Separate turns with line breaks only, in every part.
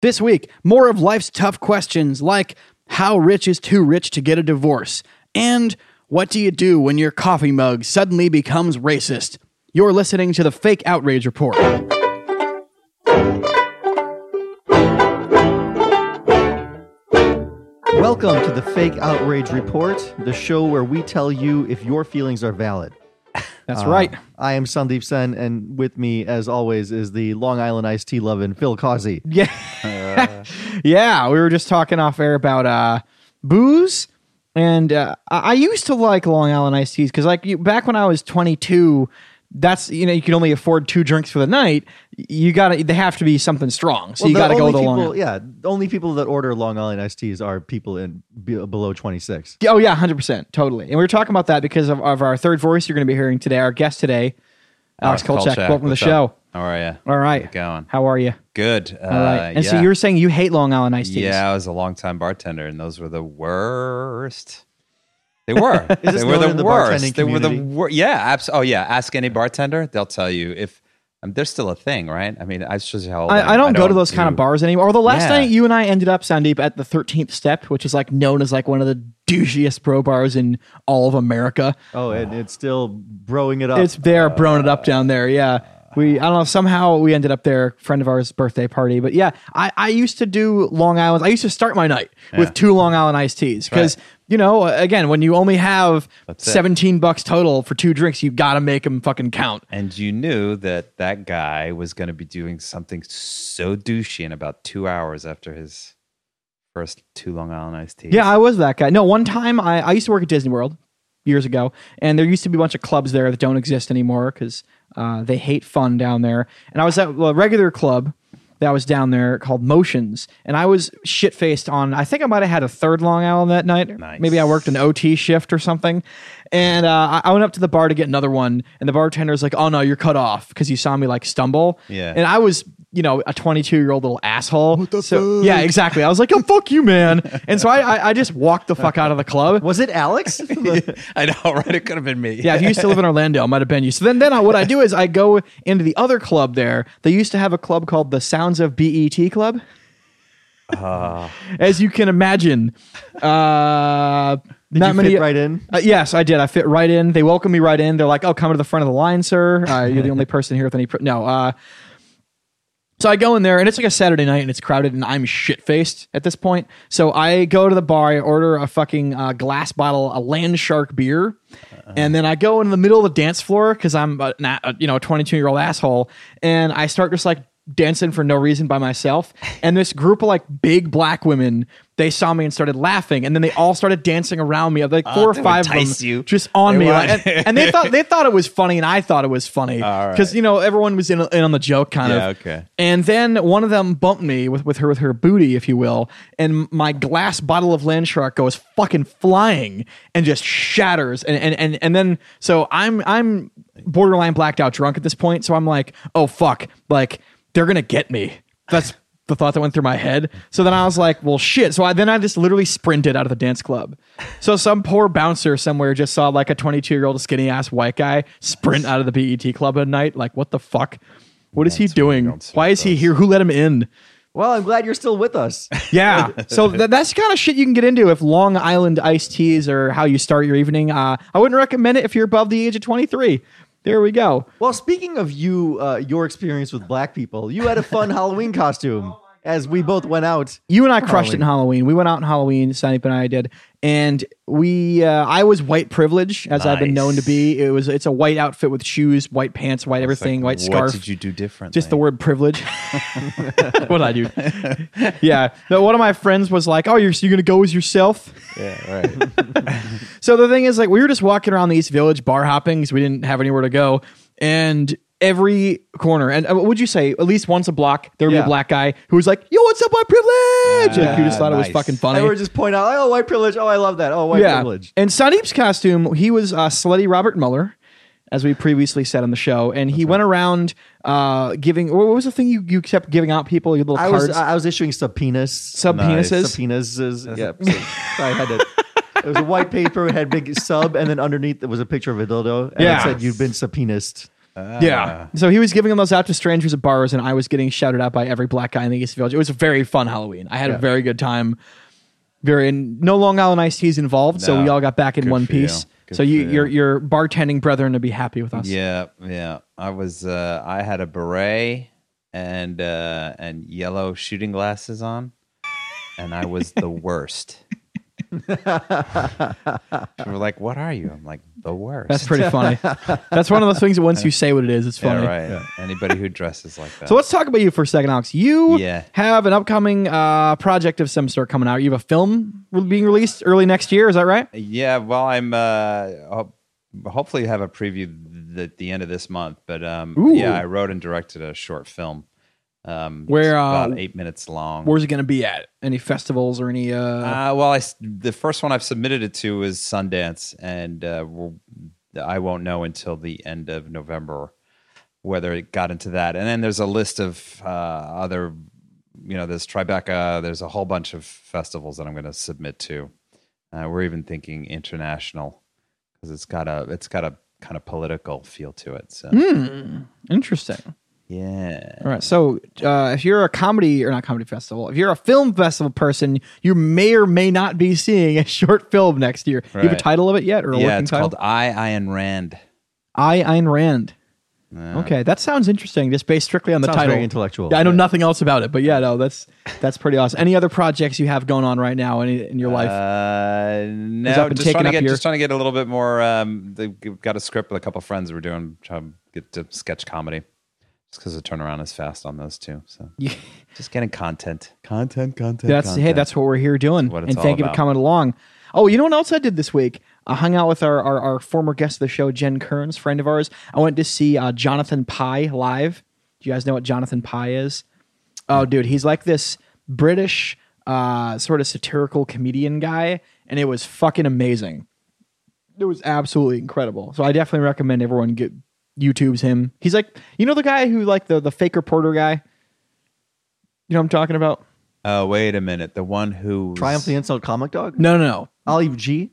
This week, more of life's tough questions like how rich is too rich to get a divorce? And what do you do when your coffee mug suddenly becomes racist? You're listening to the Fake Outrage Report.
Welcome to the Fake Outrage Report, the show where we tell you if your feelings are valid.
That's right.
I am Sandeep Sen, and with me, as always, is the Long Island iced tea loving Phill Causey.
Yeah. yeah, we were just talking off air about uh, booze. And uh, I I used to like Long Island iced teas because, like, you, back when I was 22, that's, you know, you can only afford two drinks for the night. You got to, they have to be something strong. So you got to go the Long
people,
Island.
Yeah, only people that order Long Island iced teas are people in be, below 26.
Oh, yeah, 100%. Totally. And we were talking about that because of, of our third voice you're going to be hearing today, our guest today, Alex Koltchak. Welcome to the show.
up? How are you?
All right.
How's it going?
How are you?
Good. Uh,
All right. And so you were saying you hate Long Island iced teas.
Yeah, I was a long time bartender, and those were the worst. They were.
Is
they were the
the
worst.
bartending
They were the
community?
worst. Yeah. Abs- oh, yeah. Ask any bartender; they'll tell you if um, there's still a thing, right? I mean, I shows you how old
I, I don't go to those
do-
kind of bars anymore. Although last
Yeah.
night you and I ended up Sandeep at the 13th Step, which is like known as like one of the douchiest bro bars in all of America.
Oh, and it's still broing it up.
It's there, broing it up down there. Yeah. We I don't know somehow we ended up there, friend of ours birthday party. But yeah, I, I used to do Long Island. I used to start my night with two Long Island iced teas because
Right.
you know again when you only have
That's it.
seventeen bucks total for two drinks, you got to make them fucking count.
And you knew that that guy was going to be doing something so douchey in about two hours after his first two Long Island iced teas.
Yeah, I was that guy. No, one time I, I used to work at Disney World years ago, and there used to be a bunch of clubs there that don't exist anymore because uh, they hate fun down there. And I was at a regular club that was down there called Motions, and I was shit faced on. I think I might have had a third Long Island that night.
Nice.
Maybe I worked an OT shift or something. And uh, I- went up to the bar to get another one, and the bartender was like, "Oh no, you're cut off because you saw me like stumble."
Yeah.
And I was, you know, a 22 year old little asshole. so yeah, exactly. I was like, "Oh fuck you, man!" And so I, I, I just walked the fuck out of the club.
Was it Alex?
I know, right? It could have been me.
Yeah, if you used to live in Orlando, it might have been you. So then, then I, what I do is I go into the other club there. They used to have a club called the Sounds of BET Club. As you can imagine, uh,
Did
not
you
many.
fit right in?
Uh, yes, I did. I fit right in. They welcomed me right in. They're like, "Oh, come to the front of the line, sir. Uh, you're the only person here with any." Pr-. No. Uh, so I go in there, and it's like a Saturday night, and it's crowded, and I'm shit faced at this point. So I go to the bar, I order a fucking uh, glass bottle, a Land Shark beer, and then I go in the middle of the dance floor because I'm a, na- a, you know a 22 year old asshole, and I start just like dancing for no reason by myself. And this group of like big black women, they saw me and started laughing, and then they all started dancing around me. Like four or five of them,
you.
just on
They
me, like, and, and they thought they thought it was funny, and I thought it was funny because
right.
you know everyone was in, in on the joke, kind
Yeah,
of.
okay.
And then one of them bumped me with, with her with her booty, if you will, and my glass bottle of Land Shark goes fucking flying and just shatters. And and and, and then so I'm I'm borderline blacked out drunk at this point. So I'm like, oh fuck, like they're gonna get me. That's the thought that went through my head. So then I was like, well shit. So I then I just literally sprinted out of the dance club. So some poor bouncer somewhere just saw like a 22 year old skinny ass white guy sprint out of the BET club at night. Like, what the fuck? What is he
That's why
doing? Why is he here? Who let him in?
Well, I'm glad you're still with us.
Yeah. so th- that's the kind of shit you can get into if Long Island iced teas are how you start your evening. Uh, I wouldn't recommend it if you're above the age of 23. There we go.
Well, speaking of you, uh, your experience with black people, you had a fun Halloween costume as we both went out.
You and I crushed it in Halloween. We went out in Halloween, Sandeep and I did, and we. Uh, I was white privilege, as I've been known to be. It was. It's a white outfit with shoes, white pants, white everything, white scarf.
What did you do different?
just the word privilege. what did I do? yeah. No, one of my friends was like, "Oh, you're you're gonna go as yourself?"
Yeah, right.
So the thing is, like, we were just walking around the East Village, bar hopping because we didn't have anywhere to go, and every corner, and uh, what would you say? At least once a block, there would be
Yeah.
a black guy who was like, "Yo, what's up, white privilege?" like, you just thought it was
nice.
fucking funny.
I would just point out, oh, white privilege. Oh, I love that. Oh, white privilege.
And Sandeep's costume, he was uh, slutty Robert Mueller, as we previously said on the show, and he went around uh, giving. What was the thing you, you kept giving out people? Your little
I
cards,
was I was issuing subpoenas.
sub
Nice.
penises.
Subpoenas. Yeah. So I had to. It was a white paper. It had big sub, and then underneath it was a picture of a dildo. And
Yeah.
it said you've been subpoenaed.
Yeah. So he was giving them those out to strangers at bars, and I was getting shouted out by every black guy in the East Village. It was a very fun Halloween. I had a very good time. Very and no Long Island iced teas involved, so we all got back in
Good
one
for you.
piece.
Good
so you,
for
your your bartending brethren to be happy with us.
Yeah, yeah. I was. Uh, I had a beret and uh, and yellow shooting glasses on, and I was the worst. Were like, "What are you?" I'm like, "The worst."
That's pretty funny. That's one of those things that once you say what it is, it's funny.
yeah, right. Anybody who dresses like that.
So let's talk about you for a second, Alex. You
Yeah.
have an upcoming uh, project of some sort coming out. You have a film being released early next year. Is that right?
Yeah, well, I'm uh, hopefully have a preview at the end of this month. But um, yeah, I wrote and directed a short film. Um,
Where, uh,
about eight minutes long.
Where's it going to be at? Any festivals or any? Uh,
Uh, well, I s the first one I've submitted it to is Sundance, and uh, we're, I won't know until the end of November whether it got into that. And then there's a list of uh, other, you know, there's Tribeca. There's a whole bunch of festivals that I'm going to submit to. Uh, we're even thinking international because it's got a it's got a kind of political feel to it. So
interesting.
Yeah,
All right. So uh, if you're a comedy or not comedy festival, if you're a film festival person, you may or may not be seeing a short film next year. Do you have a title of it yet, or a
yeah.
working
It's
title?
called I Ayn Rand.
I Ayn Rand.
Uh,
Okay, that sounds interesting. Just based strictly on the title.
very intellectual.
Yeah, I know
Yeah.
nothing else about it, but yeah, no, that's that's pretty awesome. Any other projects you have going on right now in, in your life?
Uh,
Has
no, just trying to get
your-
just trying to get a little bit more. Um, they've got a script with a couple friends we're doing. Trying to get to sketch comedy, just because the turnaround is fast on those two. So
Yeah.
just getting content, content, content.
That's hey, that's what we're here doing.
what it's
and
all
thank you for coming along. Oh, you know what else I did this week? I hung out with our, our, our former guest of the show, Jen Kearns, friend of ours. I went to see uh, Jonathan Pie live. Do you guys know what Jonathan Pie is? Oh, dude, he's like this British uh, sort of satirical comedian guy, and it was fucking amazing. It was absolutely incredible. So I definitely recommend everyone get YouTube's him. He's like, you know, the guy who like the the fake reporter guy. You know what I'm talking about?
Oh, wait a minute. The one who
Triumph the Insult Comic Dog?
No, no, no,
Ali G?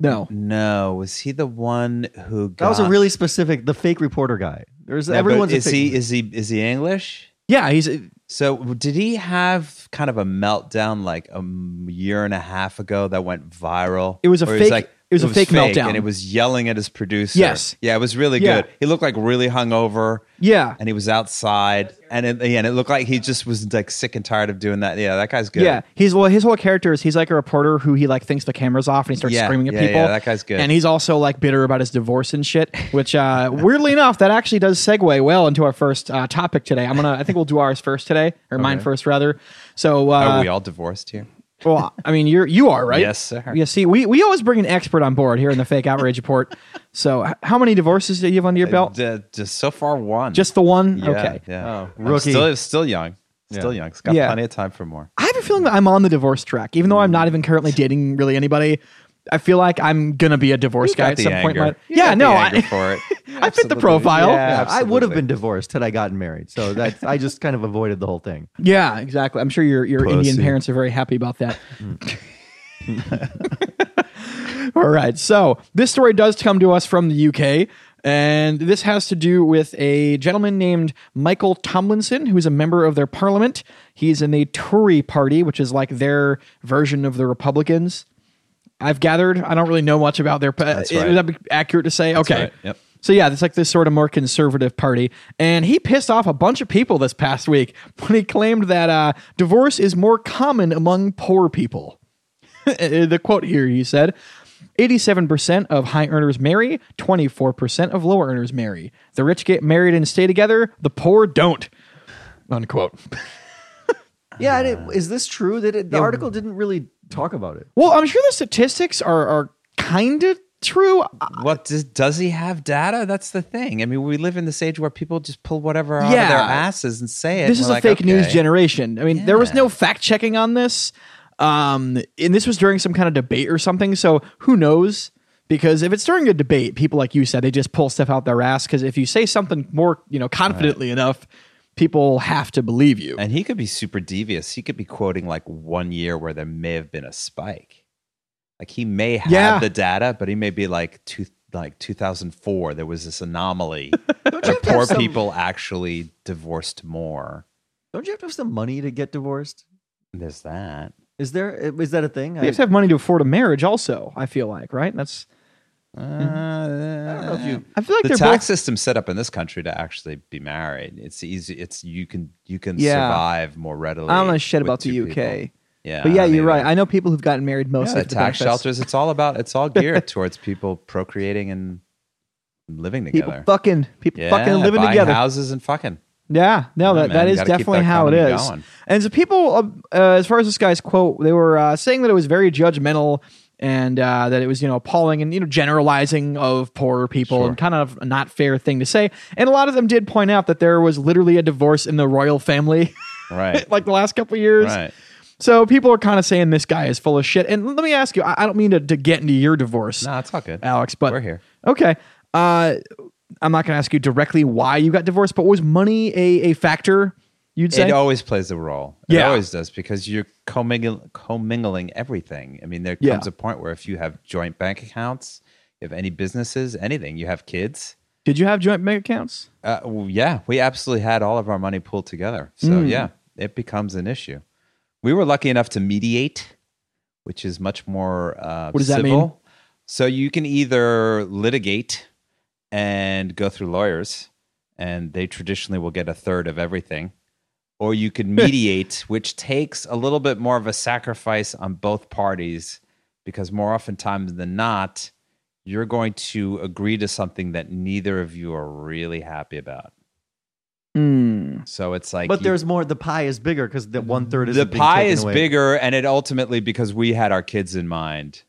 no.
No, was he the one who? Got,
That was a really specific, the fake reporter guy. There's
Yeah, but
everyone's a
Is
fake-
he? Is he? Is he English?
Yeah, he's
So did he have kind of a meltdown like a year and a half ago that went viral?
It was a
Where
fake- it was a fake meltdown.
and it was yelling at his producer.
Yes.
yeah, it was really
Yeah.
good. He looked like really hungover,
yeah.
and he was outside, and it, yeah, and it looked like he just was like sick and tired of doing that. Yeah, that guy's good.
Yeah, he's well. His whole character is he's like a reporter who he like thinks the camera's off and he starts
Yeah,
screaming at
yeah,
people.
yeah, that guy's good.
And he's also like bitter about his divorce and shit. Which, uh, weirdly enough, that actually does segue well into our first uh, topic today. I'm gonna. I think we'll do ours first today, or mine first rather. So, uh,
Are we all divorced here?
Well, I mean, you're you are right.
Yes, sir.
Yeah. See, we we always bring an expert on board here in the fake outrage report. So, h- how many divorces do you have under your uh, belt?
D- just so far, one.
Just the one.
yeah,
okay.
Yeah.
Oh,
I'm
rookie.
Still, still young. Still young. It's got
Yeah.
plenty of time for more.
I have a feeling that I'm on the divorce track, even though I'm not even currently dating really anybody. I feel like I'm gonna be a divorce guy at
the
some point. in
anger.
my-
You
yeah,
got
no,
the
I,
anger for it.
I fit the profile.
Yeah,
I would have been divorced had I gotten married. So that I just kind of avoided the whole thing.
yeah, exactly. I'm sure your your Indian parents are very happy about that. Mm. All right, so this story does come to us from the UK. And this has to do with a gentleman named Michael Tomlinson, who is a member of their parliament. He's in the Tory party, which is like their version of the Republicans. I've gathered. I don't really know much about their.
That's
Is
right.
that be accurate to say? okay.
right. Yep.
So yeah, it's like this sort of more conservative party, and he pissed off a bunch of people this past week when he claimed that uh, divorce is more common among poor people. the quote here, he said. 87% of high earners marry, 24% of lower earners marry. The rich get married and stay together, the poor don't. Unquote.
Yeah, and it, is this true that it, the article didn't really talk about it?
Well, I'm sure the statistics are, are kind of true.
What does, does he have data? That's the thing. I mean, we live in this age where people just pull whatever out
Yeah.
of their asses and say it.
this is a
like,
fake news generation. I mean, there was no fact checking on this. Um, and this was during some kind of debate or something. So who knows? Because if it's during a debate, people like you said, they just pull stuff out their ass. Because if you say something more, you know, confidently enough, people have to believe you.
And he could be super devious. He could be quoting like one year where there may have been a spike. Like he may have
Yeah.
the data, but he may be like two, like 2004 there was this anomaly
Don't you
where
have to have
poor
some-
people actually divorced more.
Don't you have to have some money to get divorced?
There's that.
Is there? Is that a thing?
You have to have money to afford a marriage, also. I feel like, right? That's.
Uh,
I don't know if you.
I feel like
the tax
both.
system's set up in this country to actually be married. It's easy. It's you can you can
Yeah.
survive more readily.
I don't know shit about the UK,
people. Yeah,
but yeah,
I
you're right. I know people who've gotten married mostly
Yeah, the
the
tax
benefits.
shelters. It's all about. It's all geared towards people procreating and living together.
People
together.
fucking, people
yeah,
fucking living
buying
together.
houses and fucking.
Yeah, no,
Yeah,
that,
man,
that
you
is
gotta keep
definitely
that
how it is.
going.
And so people, uh, uh, as far as this guy's quote, they were uh, saying that it was very judgmental and uh, that it was you know appalling and you know generalizing of poorer people
Sure.
and kind of a not fair thing to say. And a lot of them did point out that there was literally a divorce in the royal family,
Right.
like the last couple of years.
right.
So people are kind of saying this guy is full of shit. And let me ask you, I, I don't mean to, to get into your divorce,
No, it's all good.
Alex, but
We're here.
Okay. Uh, I'm not going to ask you directly why you got divorced, but was money a, a factor? You'd say.
It always plays a role. It
Yeah.
always does because you're commingling, commingling everything. I mean, there
Yeah.
comes a point where if you have joint bank accounts, if any businesses, anything, you have kids.
Did you have joint bank accounts?
Uh, well, yeah, we absolutely had all of our money pooled together. So
Mm.
yeah, it becomes an issue. We were lucky enough to mediate, which is much more uh,
What does that mean?
So you can either litigate and go through lawyers, and they traditionally will get a third of everything, or you could mediate, which takes a little bit more of a sacrifice on both parties, because more oftentimes than not, you're going to agree to something that neither of you are really happy about.
Hmm.
So it's like,
But
you-
there's more. The pie is bigger because the one third is
the pie is bigger, and it ultimately because we had our kids in mind.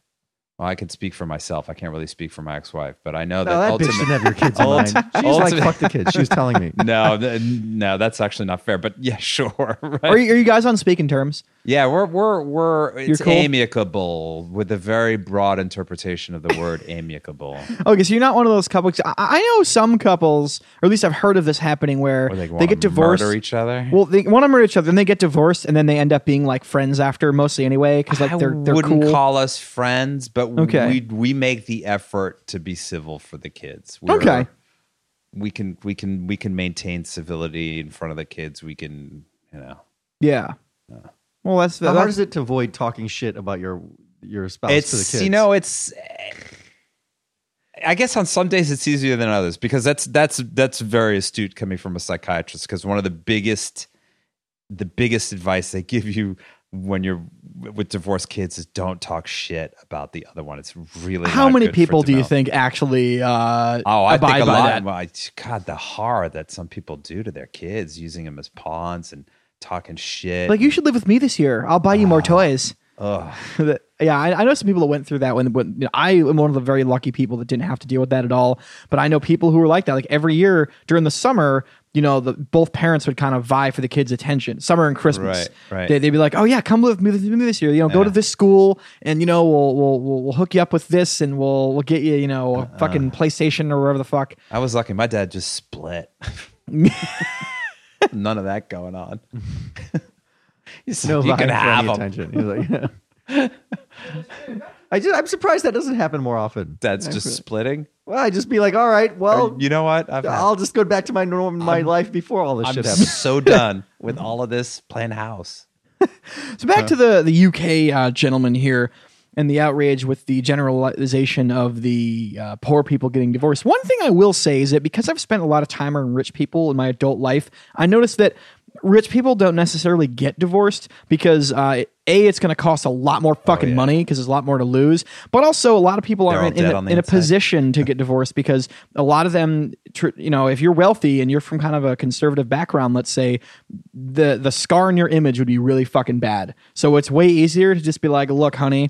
Well, I can speak for myself. I can't really speak for my ex-wife, but I know
No,
that,
that bitch
ultimately.
didn't have your kids in mind. She's like, fuck the kids. She was telling me.
no, th- no, that's actually not fair. But yeah, sure. right?
Are, you, are you guys on speaking terms?
Yeah, we're we're we're it's
cool?
amicable with a very broad interpretation of the word amicable.
Okay, so you're not one of those couples. I, I know some couples, or at least I've heard of this happening where
Where they,
they get divorced.
murder each other.
Well, they want to murder each other, and they get divorced, and then they end up being like friends after, mostly anyway, because like they're they're
wouldn't
cool.
call us friends, but
Okay.
we we make the effort to be civil for the kids. We're-
Okay.
we can we can we can maintain civility in front of the kids. We can you know.
yeah. Well, that's
How hard is it to avoid talking shit about your your spouse to the
it's
kids?
you know it's i guess on some days it's easier than others because that's that's that's very astute coming from a psychiatrist because one of the biggest the biggest advice they give you when you're with divorced kids is don't talk shit about the other one it's really
how many people do you think actually uh,
Oh, I think a lot. Well, I, God, the horror that some people do to their kids, using them as pawns and talking shit.
Like you should live with me this year. I'll buy you more toys.
Ugh.
Yeah, I, I know some people that went through that when, when you know, I am one of the very lucky people that didn't have to deal with that at all. But I know people who were like that. Like every year during the summer, you know, the, both parents would kind of vie for the kids' attention. Summer and Christmas,
Right, right.
They, they'd be like, "Oh yeah, come live with me this year. You know, go to this school, and you know, we'll we'll we'll, we'll hook you up with this, and we'll we'll get you, you know, a uh-uh. fucking PlayStation or whatever the fuck."
I was lucky. My dad just split. None of that going on. He's
no
like, you can have them.
attention. He's like, yeah. I just I'm surprised that doesn't happen more often.
Dad's just splitting.
Well, I just be like, all right, well,
you know what? I've,
I'll just go back to my norm, my life before all this
I'm
shit happened.
so done with all of this playing house.
So back to the the UK uh, gentleman here and the outrage with the generalization of the uh, poor people getting divorced. One thing I will say is that because I've spent a lot of time around rich people in my adult life, I noticed that rich people don't necessarily get divorced because uh, a it's going to cost a lot more fucking
Oh, yeah.
money because there's a lot more to lose. But also a lot of people
They're
are in, in, a, in a position to get divorced because a lot of them, tr- you know, if you're wealthy and you're from kind of a conservative background, let's say, the the scar in your image would be really fucking bad. So it's way easier to just be like, look, honey,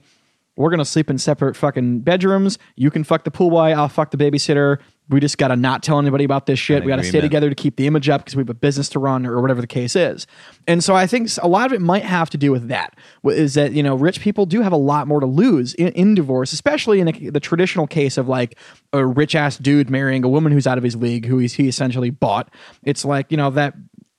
we're gonna sleep in separate fucking bedrooms. You can fuck the pool boy. I'll fuck the babysitter. We just gotta not tell anybody about this shit.
An
we gotta stay together to keep the image up because we have a business to run or whatever the case is. And so I think a lot of it might have to do with that is that you know rich people do have a lot more to lose in, in divorce, especially in the, the traditional case of like a rich ass dude marrying a woman who's out of his league, who he's, he essentially bought. It's like you know that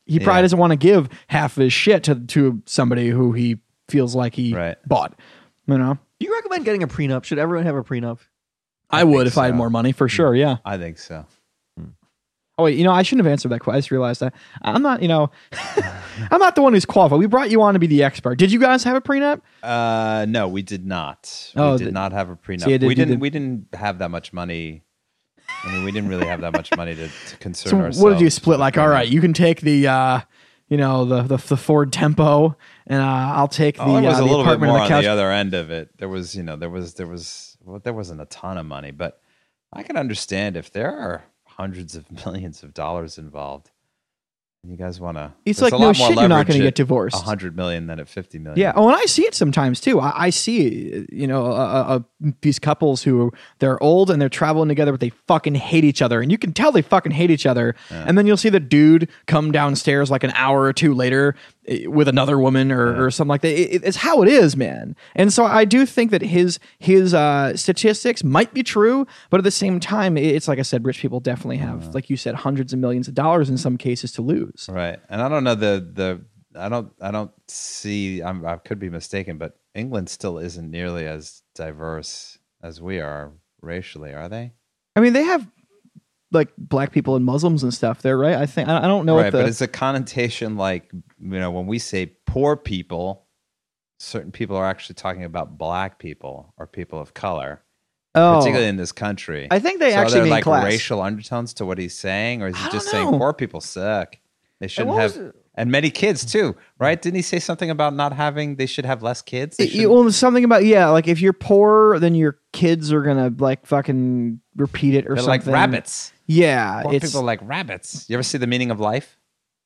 he probably
Yeah.
doesn't want to give half of his shit to to somebody who he feels like he
Right.
bought. You know.
Do you recommend getting a prenup? Should everyone have a prenup?
I, would if I had more money for sure. Yeah.
I think so.
Oh wait, you know I shouldn't have answered that question. I just realized that I'm not. You know, I'm not the one who's qualified. We brought you on to be the expert. Did you guys have a prenup?
Uh, no, we did not.
Oh,
we did
the-
not have a prenup.
So did-
we didn't.
did-
We didn't have that much money. I mean, we didn't really have that much money to, to concern
So
ourselves.
what did you split? Like, all right, you can take the, uh, you know, the the, the Ford Tempo, and uh, I'll take the,
Oh, there was
uh,
a
the
little bit
apartment
more on
the
the other end of it. There was, you know, there was, there was, well, there wasn't a ton of money, but I can understand if there are hundreds of millions of dollars involved. You guys want to?
It's like, no shit, you're not going to get divorced.
A hundred million than at fifty million.
Yeah. Oh, and I see it sometimes too. I, I see, you know, uh, uh, these couples who they're old and they're traveling together, but they fucking hate each other, and you can tell they fucking hate each other. And then you'll see the dude come downstairs like an hour or two later eh, with another woman or, or something like that. It- it's how it is, man. And so I do think that his his uh, statistics might be true, but at the same time, it's like I said, rich people definitely have, like you said, hundreds of millions of dollars in some cases to lose.
Right. And I don't know the the I don't I don't see I'm, I could be mistaken, but England still isn't nearly as diverse as we are racially, are they?
I mean, they have like black people and Muslims and stuff there, right? I think I I don't know
right,
what the
but it's a connotation like you know when we say poor people, certain people are actually talking about black people or people of color,
oh,
particularly in this country.
I think they
so
actually
are there
mean
like
class.
racial undertones to what he's saying, or is he just saying poor people suck? They shouldn't have,
it?
and many kids too, right? Didn't he say something about not having? They should have less kids.
It- well, something about yeah, like if you're poor, then your kids are gonna like fucking repeat it or
They're
something.
like rabbits.
Yeah,
Poor
it's
people are like rabbits. You ever see the meaning of life?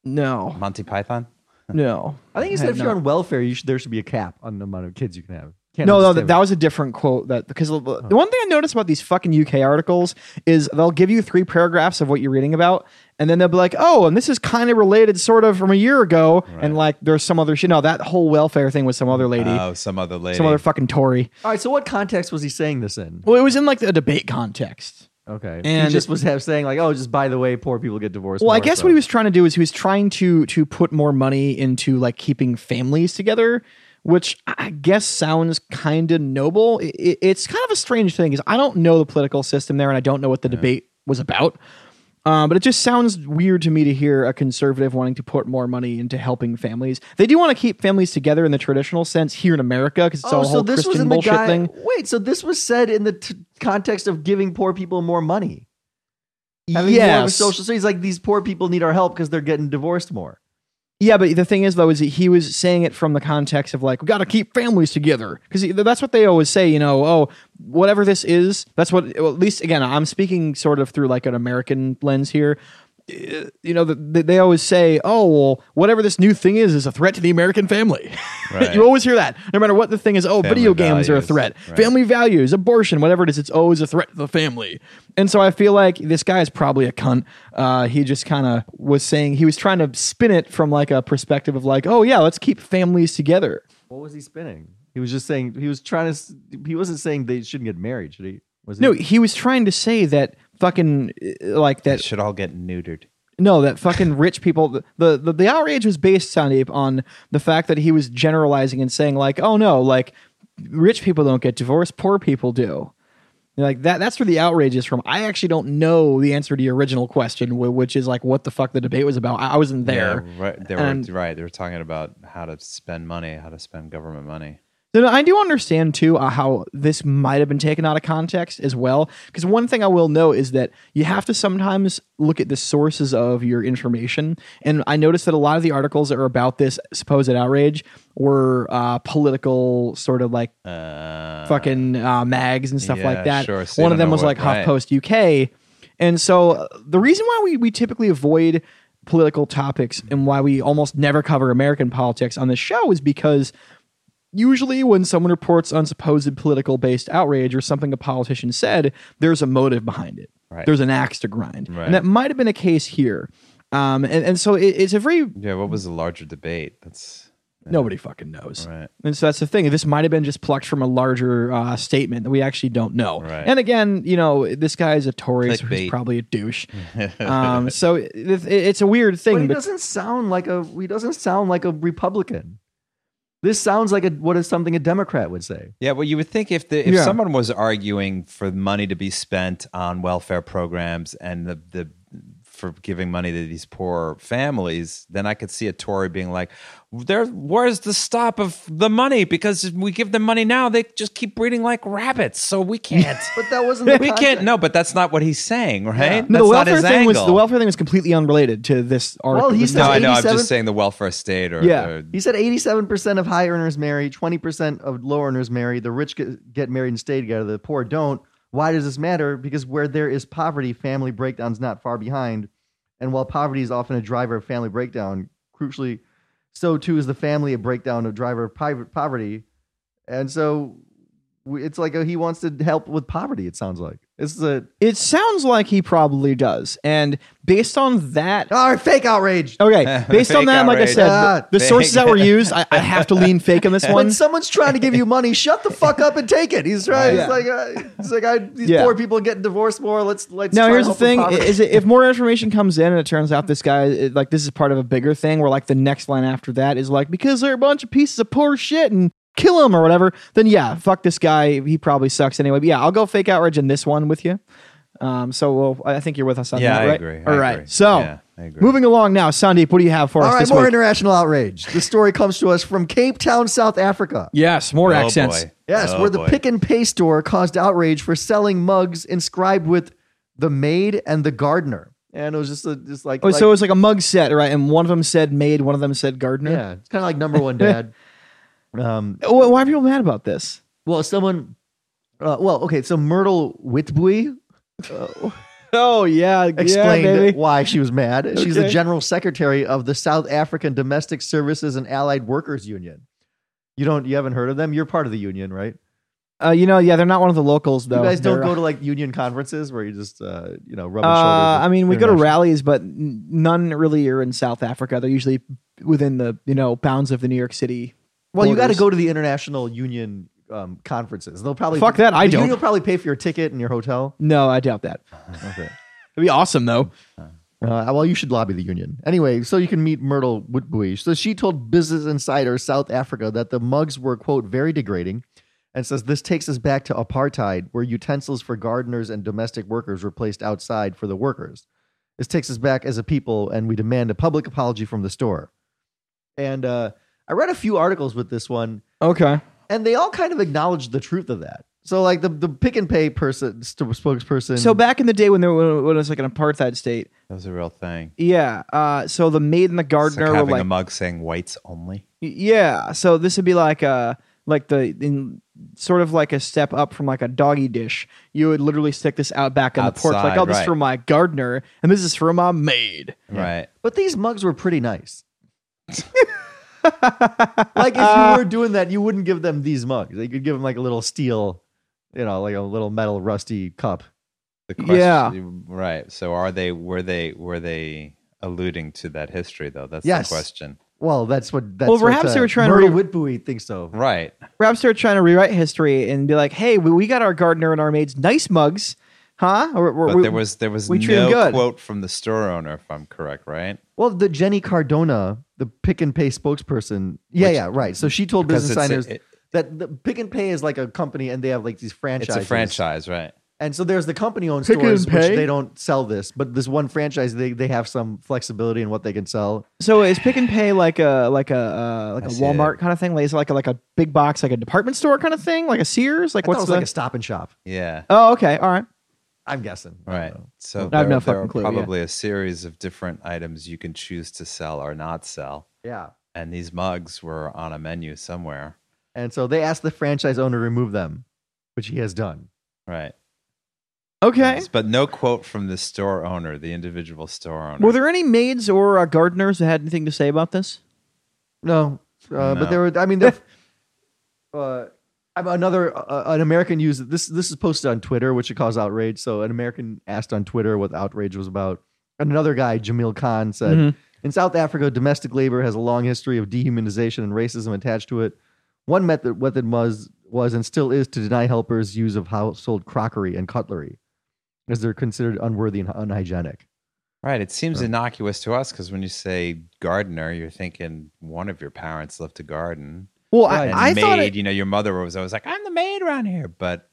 no,
Monty Python.
no.
I think he said
have
if you're
not.
on welfare, you should, there should be a cap on the amount of kids you can have. Can't
No, no, that, that was a different quote. That because the the one thing I noticed about these fucking UK articles is they'll give you three paragraphs of what you're reading about, and then they'll be like, "Oh, and this is kind of related, sort of, from a year ago," and like there's some other shit. No, that whole welfare thing was some other lady,
Oh, some other lady.
some other fucking Tory.
All right. So what context was he saying this in?
Well, it was in like a debate context.
Okay.
And-
he just was have saying like, oh, just by the way, poor people get divorced.
Well, I guess
so-
what he was trying to do is he was trying to to put more money into like keeping families together, which I guess sounds kind of noble. It, it- it's kind of a strange thing because I don't know the political system there, and I don't know what the debate was about. Um, but it just sounds weird to me to hear a conservative wanting to put more money into helping families. They do want to keep families together in the traditional sense here in America because it's
Oh,
all a
so
whole
this was
Christian
in the
bullshit
guy.
thing.
Wait, so this was said in the t- context of giving poor people more money. Having more of a social. So he's like, these poor people need our help because they're getting divorced more.
Yeah, but the thing is, though, is that he was saying it from the context of like we got to keep families together because that's what they always say. You know, oh, whatever this is, that's what. Well, at least again, I'm speaking sort of through like an American lens here. You know, the, the, they always say, "Oh, well, whatever this new thing is, is a threat to the American family."
Right.
you always hear that, no matter what the thing is. Oh,
Family
video games are a threat.
right.
Family values, abortion, whatever it is, it's always a threat to the family. And so I feel like this guy is probably a cunt. Uh, he just kind of was saying he was trying to spin it from like a perspective of like, oh yeah, let's keep families together.
What was he spinning? He was just saying he was trying to. He wasn't saying they shouldn't get married, should he? Was he?
No, he was trying to say that fucking uh, like
They
that.
should all get neutered.
No, that fucking rich people. The, the the outrage was based Sandeep on the fact that he was generalizing and saying like, oh no, like rich people don't get divorced, poor people do. Like that. That's where the outrage is from. I actually don't know the answer to your original question, which is like what the fuck the debate was about. I, I wasn't there.
Yeah, right. They were
And-
right. They were talking about how to spend money, how to spend government money.
Then I do understand too uh, how this might have been taken out of context as well. Because one thing I will know is that you have to sometimes look at the sources of your information. And I noticed that a lot of the articles that are about this supposed outrage were uh, political, sort of like
Uh,
fucking uh, mags and stuff
yeah,
like that.
sure. So
One of them was
what-
like
right.
HuffPost UK. And so uh, the reason why we, we typically avoid political topics and why we almost never cover American politics on this show is because usually when someone reports on supposed political based outrage or something a politician said, there's a motive behind it.
Right.
There's an axe to grind.
Right.
And that might have been a case here. Um, and, and so it, it's a very
yeah. What was the larger debate? That's
nobody fucking knows.
right.
And so that's the thing. This might have been just plucked from a larger uh, statement that we actually don't know.
Right.
And again, you know, this guy is a Tory, so he's probably a douche. um, so it, it- it's a weird
But
thing.
he
But
doesn't sound like a. He doesn't sound like a Republican. This sounds like a, what is something a Democrat would say.
Yeah, well, you would think if the if
Yeah.
someone was arguing for money to be spent on welfare programs and the the for giving money to these poor families, then I could see a Tory being like, "There, where's the stop of the money? Because if we give them money now, they just keep breeding like rabbits, so we can't."
But that wasn't. The
we can't. No, but that's not what he's saying, right?
No,
That's
the
not
welfare
his
thing was the welfare thing was completely unrelated to this article.
Well, he said
No, I know. I'm
87
just saying the welfare state, or
Yeah.
or-
He said 87% of high earners marry, 20% of low earners marry. The rich get, get married and stay together. The poor don't. Why does this matter? Because where there is poverty, family breakdown's not far behind. And while poverty is often a driver of family breakdown, crucially, so too is the family a breakdown of driver of poverty. And so it's like he wants to help with poverty. It sounds like it's a
it sounds like he probably does, and based on that,
all right, fake outrage.
okay, based on that, like I
outrage.
said,
Ah,
the, the sources that were used, I, I have to lean fake on this one.
When someone's trying to give you money, shut the fuck up and take it. He's right.
Yeah.
It's like uh, it's like I, these
Yeah.
poor people getting divorced more. Let's let's.
Now
try
here's
to
the
help
thing:
poverty.
is it, if more information comes in and it turns out this guy, it- like this is part of a bigger thing, where like the next line after that is like because they're a bunch of pieces of poor shit and kill him or whatever, then yeah, fuck this guy. He probably sucks anyway. But yeah, I'll go fake outrage in this one with you. Um, so we'll, I think you're with us on
yeah,
that,
I agree.
All
I
right.
agree.
So
Yeah, I agree.
moving along now, Sandeep, what do you have for
All
us
right,
this
more
week?
international outrage. The story comes to us from Cape Town, South Africa.
yes, more
Oh,
accents.
boy.
Yes,
Oh,
where the
boy.
Pick n Pay store caused outrage for selling mugs inscribed with the maid and the gardener. And it was just a, just like,
Oh,
like-
so it was like a mug set, right? And one of them said maid, one of them said gardener.
yeah, it's kind of like number one dad. Um,
Why why are people mad about this?
well, someone, uh, well, okay, so Myrtle Witbooi
Oh yeah,
explained
yeah,
why she was mad. She's the general secretary of the South African Domestic Services and Allied Workers Union. You don't, you haven't heard of them? You're part of the union, right?
Uh, you know, yeah, they're not one of the locals though.
you guys don't
They're,
go to like union conferences where you just, uh, you know, rub
Uh,
shoulders.
I mean, we go to rallies, but none really are in South Africa. They're usually within the you know bounds of the New York City.
Well, you got to go to the international union um, conferences. They'll probably
Fuck that, I
the
don't.
Union will probably pay for your ticket and your hotel.
No, I doubt that.
Okay.
It'd be awesome though.
Uh, well, you should lobby the union anyway. So you can meet Myrtle Witbooi. So she told Business Insider South Africa that the mugs were quote very degrading, and says this takes us back to apartheid, where utensils for gardeners and domestic workers were placed outside for the workers. This takes us back as a people, and we demand a public apology from the store. And uh, I read a few articles with this one,
Okay.
and they all kind of acknowledged the truth of that. So, like the the pick and pay person, st- spokesperson.
So back in the day when there when it was like an apartheid state,
That was a real thing.
yeah. Uh, so the maid and the
It's
gardener
like
were
having
like,
a mug saying whites only.
yeah. So this would be like uh like the in sort of like a step up from like a doggy dish. You would literally stick this out back on the porch, like,
Outside,
oh, this is
right.
for my gardener, and this is for my maid.
Right.
But these mugs were pretty nice. like if you were doing that, you wouldn't give them these mugs. You could give them like a little steel, you know, like a little metal rusty cup.
The question,
Yeah.
Right. So are they were they were they alluding to that history though? That's
Yes.
the question.
Well, that's what. That's
Well, perhaps
what, uh,
they were trying to
Myrtle
re-
Witbooi thinks so.
Right.
Perhaps they're trying to rewrite history and be like, hey, we, we got our gardener and our maids nice mugs, huh? Or, or-
But
we-
there was there was
we
no
good.
quote from the store owner, if I'm correct, right?
Well, the Jenny Cardona, the Pick n Pay spokesperson. Yeah,
Which-
yeah, right. So she told Business
it's a-
Insiders
it-
that the Pick n Pay is like a company, and they have like these franchises.
It's a franchise, right?
And so there's the company-owned
Pick and
stores, which
Pay?
they don't sell this, but this one franchise, they they have some flexibility in what they can sell.
so is Pick n Pay like a like a uh, like
I
a
see
Walmart kind of thing? Like is it like a, like a big box, like a department store kind of thing, like a Sears? Like
I
what's
it was
the?
like a Stop and Shop.
Yeah.
oh, okay, all right.
I'm guessing. I don't
Right. So
I have
there,
no
there
fucking
are
clue, yeah.
probably a series of different items you can choose to sell or not sell.
Yeah.
And these mugs were on a menu somewhere.
And so they asked the franchise owner to remove them, which he has done.
Right.
Okay.
But no quote from the store owner, the individual store owner.
Were there any maids or uh, gardeners that had anything to say about this?
No, uh, but there were. I mean, there, uh, I'm another uh, an American used this. This is posted on Twitter, which it caused outrage. So an American asked on Twitter what the outrage was about. And another guy, Jamil Khan, said,
Mhm.
"In South Africa, domestic labor has a long history of dehumanization and racism attached to it. One method, method was was and still is to deny helpers use of household crockery and cutlery, as they're considered unworthy and unhygienic."
Right. It seems innocuous to us because when you say gardener, you're thinking one of your parents loved to garden.
Well,
Right.
and
I, I
maid.
thought it,
you know, your mother was always like, "I'm the maid around here," but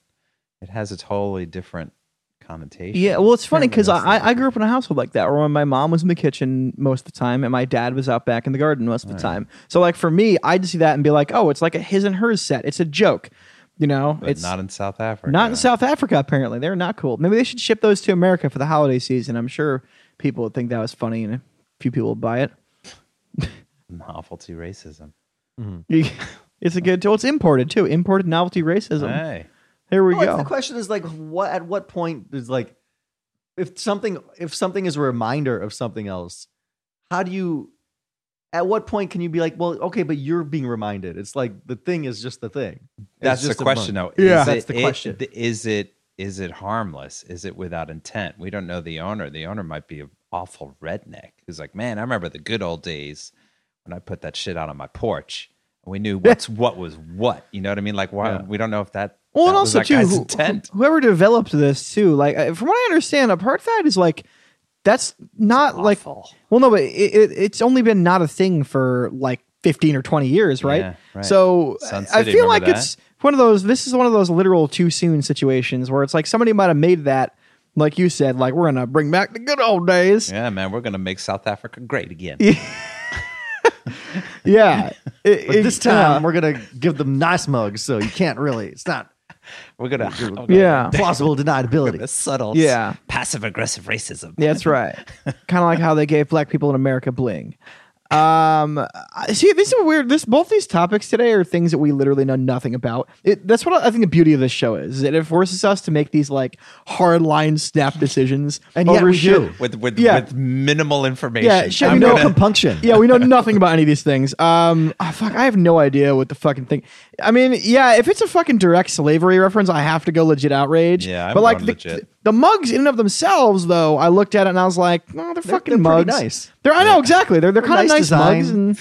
it has a totally different connotation.
Yeah, well, it's funny because
that's
I, I grew up in a household like that, where my mom was in the kitchen most of the time, and my dad was out back in the garden most of the time. So, like for me, I'd see that and be like, "Oh, it's like a his and hers set. It's a joke," you know.
but
it's
not in South Africa.
not in South Africa. Apparently, they're not cool. Maybe they should ship those to America for the holiday season. I'm sure people would think that was funny, and a few people would buy it.
Novelty racism. Mm-hmm.
it's a good. Well, it's imported too. Imported novelty racism.
Hey,
Here we
Well,
go.
The question is like, what at what point is like, if something if something is a reminder of something else, how do you? At what point can you be like, well, okay, but you're being reminded? It's like the thing is just the thing. It's
that's the
just a
question,
month.
though.
Yeah.
Is
That's
it-
the question.
th- Is it is it harmless? Is it without intent? We don't know the owner. The owner might be an awful redneck who's like, man, I remember the good old days when I put that shit out on my porch. and We knew what's what was what. You know what I mean? Like, why
Yeah.
we don't know if that.
Well,
that
and also
that
too, who- whoever developed this too, like from what I understand, apartheid is like that's not like well, no, but it, it, it's only been not a thing for like fifteen or twenty years, right?
Yeah, right.
So
Sun
I feel like
remember
it's one of those. This is one of those literal too soon situations where it's like somebody might have made that, like you said, like we're gonna bring back the good old days.
Yeah, man, we're gonna make South Africa great again.
Yeah, It-
But
it-
this time
yeah.
we're gonna give them nice mugs, so you can't really. It's not
We're gonna
yeah.
plausible deniability.
the subtle,
Yeah.
passive aggressive racism.
Yeah, that's right. kind of like how they gave black people in America bling. Um, see, this is weird. This both these topics today are things that we literally know nothing about. It, that's what I think the beauty of this show is. is that it forces us to make these like hard line snap decisions,
And yet
over
we
shit.
do.
With with
Yeah.
with minimal information.
Yeah, shit,
I'm
we
no
know-
compunction.
Yeah, we know nothing about any of these things. Um, ah, fuck, I have no idea what the fucking thing. I mean, yeah, if it's a fucking direct slavery reference, I have to go legit outrage.
Yeah, I'm
but like
going
the,
legit.
the mugs in and of themselves, though, I looked at it and I was like, no, they're, fucking
they're pretty
mugs.
nice.
They're I know exactly. They're they're,
They're
kind of
nice
nice, mugs and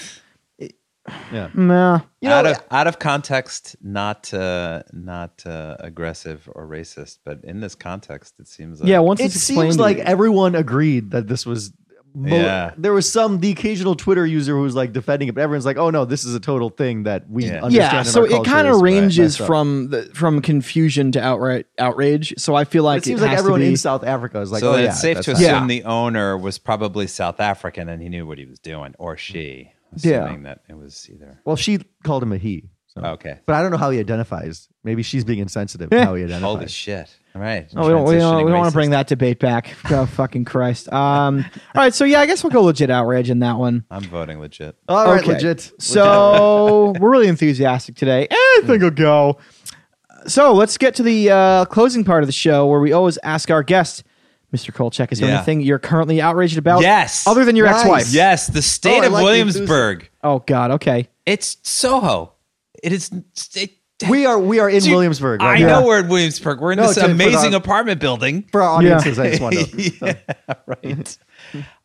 Yeah.
nah.
You know,
out of out of context, not uh, not uh, aggressive or racist, but in this context, it seems like
Yeah, once
it
it's explained
seems like everyone agreed that this was. Mo-
Yeah.
There was some the occasional Twitter user who was like defending it, but everyone's like, "Oh no, this is a total thing that we
Yeah.
understand."
yeah,
in
so
our
it kind of ranges
messed
from the from confusion to outright outrage. So I feel like
It seems
it
like everyone
to be,
in South Africa is like,
so
"Oh
then
yeah."
it's safe to assume
Yeah.
the owner was probably South African and he knew what he was doing, or she,
Yeah.
assuming that it was either.
Well, she called him a he. So.
Okay.
But I don't know how he identifies. Maybe she's being insensitive to how he identifies.
Holy shit! All right.
Oh, we don't, we don't, we don't want to bring that debate back. Oh, fucking Christ. Um, all right, so yeah, I guess we'll go legit outrage in that one.
I'm voting legit.
All right,
Okay.
legit.
So we're really enthusiastic today. I think I'll go. So let's get to the uh, closing part of the show where we always ask our guest, Mr. Koltchak, is there
Yeah.
anything you're currently outraged about?
Yes.
Other than your
Nice.
ex-wife?
Yes, the state
Oh,
of
like
Williamsburg.
Oh God. Okay.
It's Soho. It is. It,
we are we are in
Dude,
Williamsburg.
I
Right
know we're in Williamsburg. We're in
No,
this
to- for the-
amazing apartment building.
For our audiences, I just want to.
yeah, right.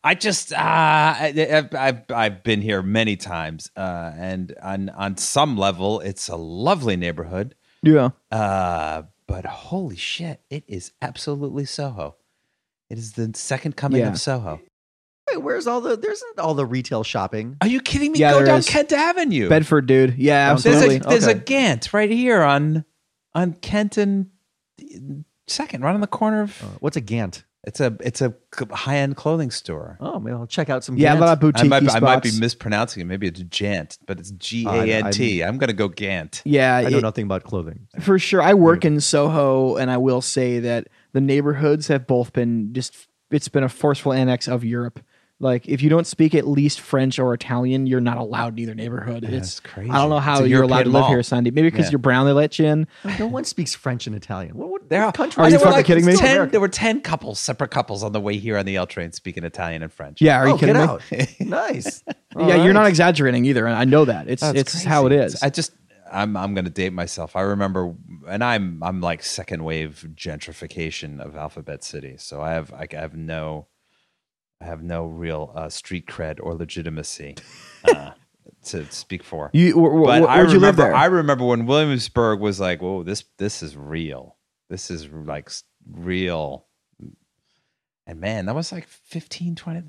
I just uh, I, I've, I've I've been here many times, uh, and on on some level, it's a lovely neighborhood.
Yeah.
Uh, but holy shit, it is absolutely Soho. It is the second coming
Yeah.
of Soho.
Wait, where's all the? There's all the retail shopping.
Are you kidding me?
Yeah,
Go
there
down
is.
Kent Avenue.
Bedford, dude. Yeah,
There's
there's
absolutely.
a there's a Gant right here on on Kent and second, right on the corner of.
Uh, what's a Gant?
It's a it's a high end clothing store.
Oh, maybe I'll check out some.
yeah, a
Gant.
lot of
I
boutique
might, I might be mispronouncing it. Maybe it's Jant, but it's G
I-
A N T. I'm going to go Gant.
yeah,
I know
it-
nothing about clothing.
for sure. I work in Soho, and I will say that the neighborhoods have both been just. It's been a forceful annex of Europe. Like, if you don't speak at least French or Italian, you're not allowed in either neighborhood.
That's
it's
crazy.
I don't know how you're allowed to live
mall.
here, Sandy. Maybe because
Yeah.
you're brown, they let you in.
No one speaks French and Italian. What, what,
There are,
country?
Are you
there were
fucking kidding me?
10, there were ten couples, separate couples, on the way here on the L train speaking Italian and French.
Yeah, are you
oh,
kidding
get
me?
out! nice.
yeah, you're not exaggerating either. and I know that. It's
That's
it's
crazy.
how it is.
I just I'm I'm going to date myself. I remember, and I'm I'm like second wave gentrification of Alphabet City. So I have I have no I have no real uh, street cred or legitimacy uh, to speak for.
you,
but I
where'd you live
remember? I remember when Williamsburg was like, "Whoa, this this is real. This is like real." And man, that was like 15, 20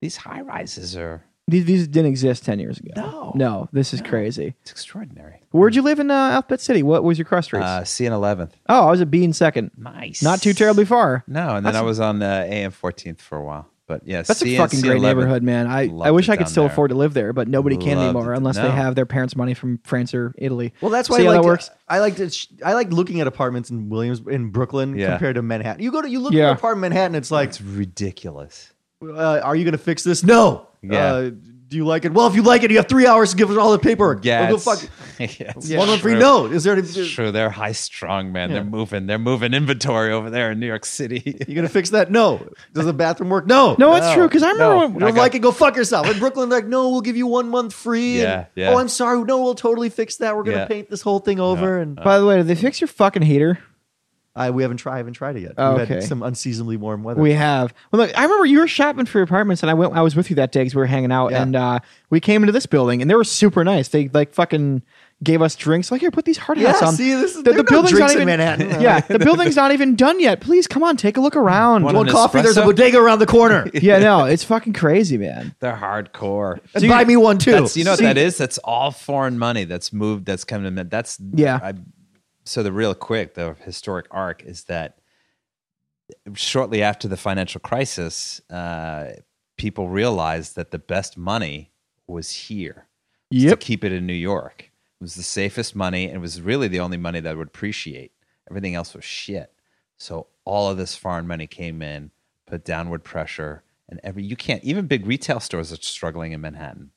These high rises are
These, these didn't exist ten years ago.
No.
no. This is crazy.
It's extraordinary.
Where'd you live in uh, Alphabet City? What was your cross race?
Uh, C and eleventh.
oh, I was at B in second.
Nice.
Not too terribly far.
No, and then I was on uh, AM fourteenth for a while. But yes,
That's a fucking great neighborhood, man. I, I wish I could still
there.
afford to live there, but nobody can
Loved
anymore
it.
unless they have their parents' money from France or Italy.
Well, that's why
See
I
how
like
that works?
I like to sh- I like looking at apartments in Williams in Brooklyn
Yeah.
compared to Manhattan. You go to you look
Yeah.
at an apartment in Manhattan, it's like,
It's ridiculous.
uh, are you going to fix this? No.
Yeah.
Uh, do you like it? Well, if you like it, you have three hours to give us all the paperwork.
Yeah,
Well, go fuck.
yeah, it's
One one free
true.
note. Is there? Any,
It's true. They're high strong, man.
Yeah.
They're moving. They're moving inventory over there in New York City.
You gonna fix that? No. Does the bathroom work? No.
No, it's true because I remember
No.
when
You
I
don't
got-
like it? Go fuck yourself. In Brooklyn, like, no, we'll give you one month free.
Yeah,
And,
yeah.
Oh, I'm sorry. No, we'll totally fix that. We're gonna
Yeah.
paint this whole thing over. And
By the way, did they fix your fucking heater?
I we haven't tried. Haven't tried it yet.
Oh,
We've
okay.
had some unseasonably warm weather.
We have. Well, look, I remember you were shopping for your apartments, and I went. I was with you that day because we were hanging out,
Yeah.
and uh, we came into this building, and they were super nice. They like fucking gave us drinks. Like, here, put these hard hats
yeah.
on.
See, this is
the, the
no
building's not even.
in Manhattan.
yeah, the building's not even done yet. Please come on, take a look around.
One
Want
an
coffee? There's a bodega around the corner.
yeah, no, it's fucking crazy, man.
They're hardcore.
And buy me one too.
That's you know what that is. That's all foreign money that's moved. That's coming in. That's
Yeah.
I, so the real quick, the historic arc is that shortly after the financial crisis, uh, people realized that the best money was here. was
Yep.
To keep it in New York, it was the safest money, and it was really the only money that would appreciate. Everything else was shit. So all of this foreign money came in, put downward pressure, and every you can't even big retail stores are struggling in Manhattan.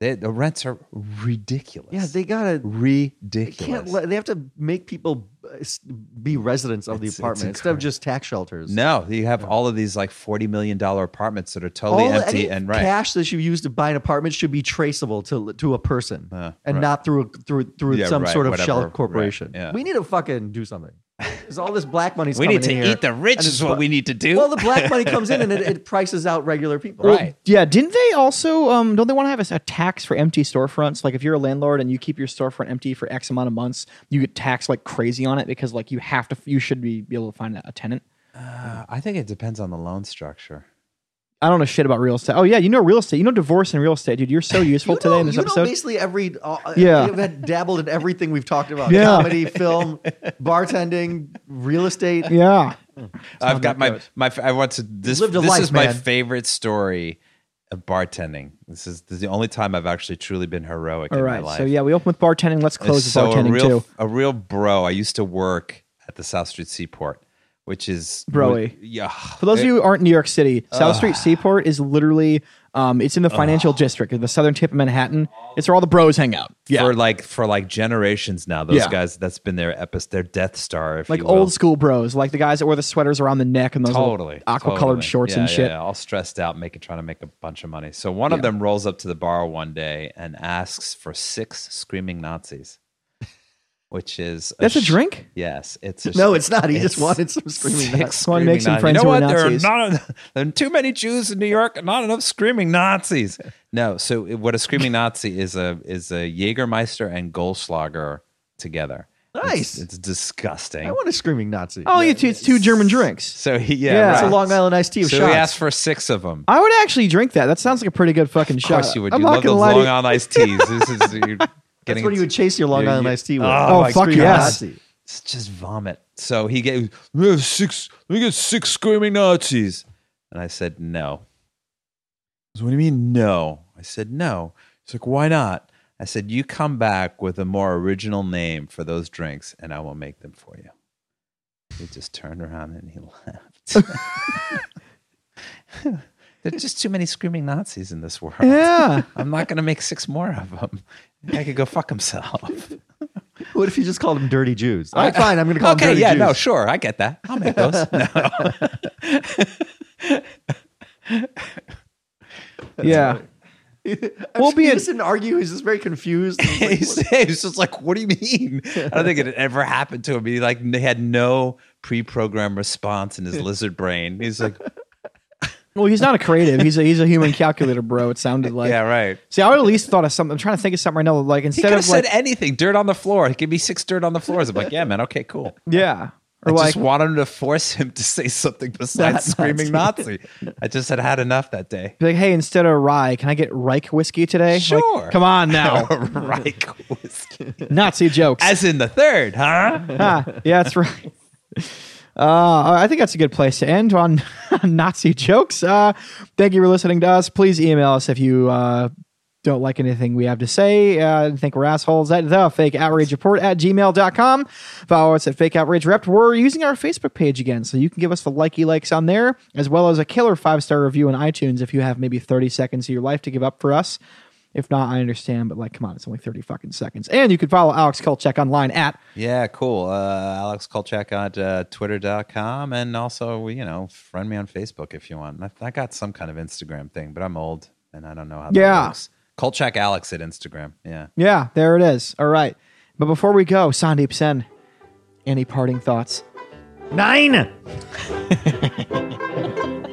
They, the rents are ridiculous.
yeah, they gotta. They
ridiculous.
can't. Let, they have to make people uh, be residents of
It's-
the apartment instead of just tax shelters.
no, you have all of these like forty million dollar apartments that are totally
All
empty and right.
cash that you use to buy an apartment should be traceable to to a person
Uh,
and
right.
not through through through
Yeah,
some
right,
sort of
whatever,
shell
right,
corporation.
yeah.
We need to fucking do something. Because all this black money's
we
coming in.
We need to
in here,
eat the rich. Is what we need to do.
Well, the black money comes in and it, it prices out regular people.
Right.
Yeah, didn't they also? Um, don't they want to have a, a tax for empty storefronts? Like, if you're a landlord and you keep your storefront empty for X amount of months, you get taxed like crazy on it because like you have to, you should be, be able to find a, a tenant.
Uh, I think it depends on the loan structure.
I don't know shit about real estate. Oh yeah, you know real estate. You know divorce and real estate, dude. You're so useful
You
today in this
you
episode.
know basically every uh,
Yeah.
you've had dabbled in everything we've talked about:
Yeah.
comedy, film, bartending, real estate.
yeah,
I've got my my. I want to. This
lived a
this
life,
is my favorite story of bartending. This is, this is the only time I've actually truly been heroic
all
in my life.
So yeah, we open with bartending. Let's close with
so a
bartending
real
too.
a real bro. I used to work at the South Street Seaport, which is
Broy.
Yeah.
For those of you who aren't in New York City, South Street Seaport is literally um, it's in the financial district, in the southern tip of Manhattan. It's where all the bros hang out. Yeah,
for like for like generations now. Those
Yeah.
guys, that's been their epis, their Death Star, if
like
you will.
old school bros, like the guys that wear the sweaters around the neck and those
totally
aqua colored
totally.
shorts
Yeah,
and
yeah,
shit.
yeah, all stressed out, making trying to make a bunch of money. So one of them rolls up to the bar one day and asks for six screaming Nazis, which is
That's a
sh-
drink?
Yes, it's a
No,
sh-
it's not. He just wanted some screaming
six
Nazis.
Come on, make some
Nazis.
friends
You know what? There are not en- there are too many Jews in New York, and not enough screaming Nazis. No, so what a screaming Nazi is a is a Jägermeister and Goldschlager together.
Nice.
It's, disgusting.
I want a screaming Nazi.
Oh, it's, it's two German drinks.
so he yeah,
Yeah.
It's a. Long Island iced tea with
So
shots.
he asked for six of them.
I would actually drink that. That sounds like a pretty good fucking
Of
shot.
you would.
I'm
You love
gonna
those Long. Island iced teas. This is you're
That's what you would chase your Long Island iced tea with.
Oh,
Oh, fuck yes.
It's just vomit. So he gave me have six. Let me get six screaming Nazis. And I said no. He goes, what do you mean no? I said no. He's like, why not? I said, you come back with a more original name for those drinks, and I will make them for you. He just turned around and he laughed. There's just too many screaming Nazis in this world.
Yeah.
I'm not going to make six more of them. I could go fuck himself.
What if you just called them dirty Jews? All right, fine. I'm going to call them
okay,
dirty
yeah,
Jews.
no, sure, I get that. I'll make those. No.
yeah. We'll be
just didn't argue. He's just very confused. He's like,
he's, he's just like, what do you mean? I don't think it had ever happened to him. He like he had no pre-programmed response in his lizard brain. He's like,
Well, he's not a creative. He's a he's a human calculator, bro. It sounded like.
yeah, right.
See, I would at least thought of something. I'm trying to think of something right now. Like
He
instead
could have
of
said
like,
anything. Dirt on the floor. Give me six dirt on the floors. I'm like, yeah, man. Okay, cool.
yeah, Or
I
like,
just wanted to force him to say something besides screaming Nazi. I just had had enough that day.
be like, hey, instead of rye, can I get Reich whiskey today? Like,
Sure.
come on now.
right. whiskey.
Nazi jokes.
As in the third, huh?
Ah, yeah, that's right. Uh, I think that's a good place to end on Nazi jokes. Uh, thank you for listening to us. Please email us if you uh, don't like anything we have to say uh, and think we're assholes at the fake outrage report at gmail.com. Follow us at fake outrage rep. We're using our Facebook page again, so you can give us the likey likes on there, as well as a killer five star review on iTunes if you have maybe 30 seconds of your life to give up for us. If not, I understand, but like, come on, it's only 30 fucking seconds. And you can follow Alex Koltchak online at
Yeah, cool. Uh, Alex Koltchak at uh, twitter.com. And also, you know, friend me on Facebook if you want. I, I got some kind of Instagram thing, but I'm old and I don't know how that
Yeah.
works. Koltchak Alex at Instagram. Yeah.
Yeah, there it is. All right. But before we go, Sandeep Sen, any parting thoughts?
Nine.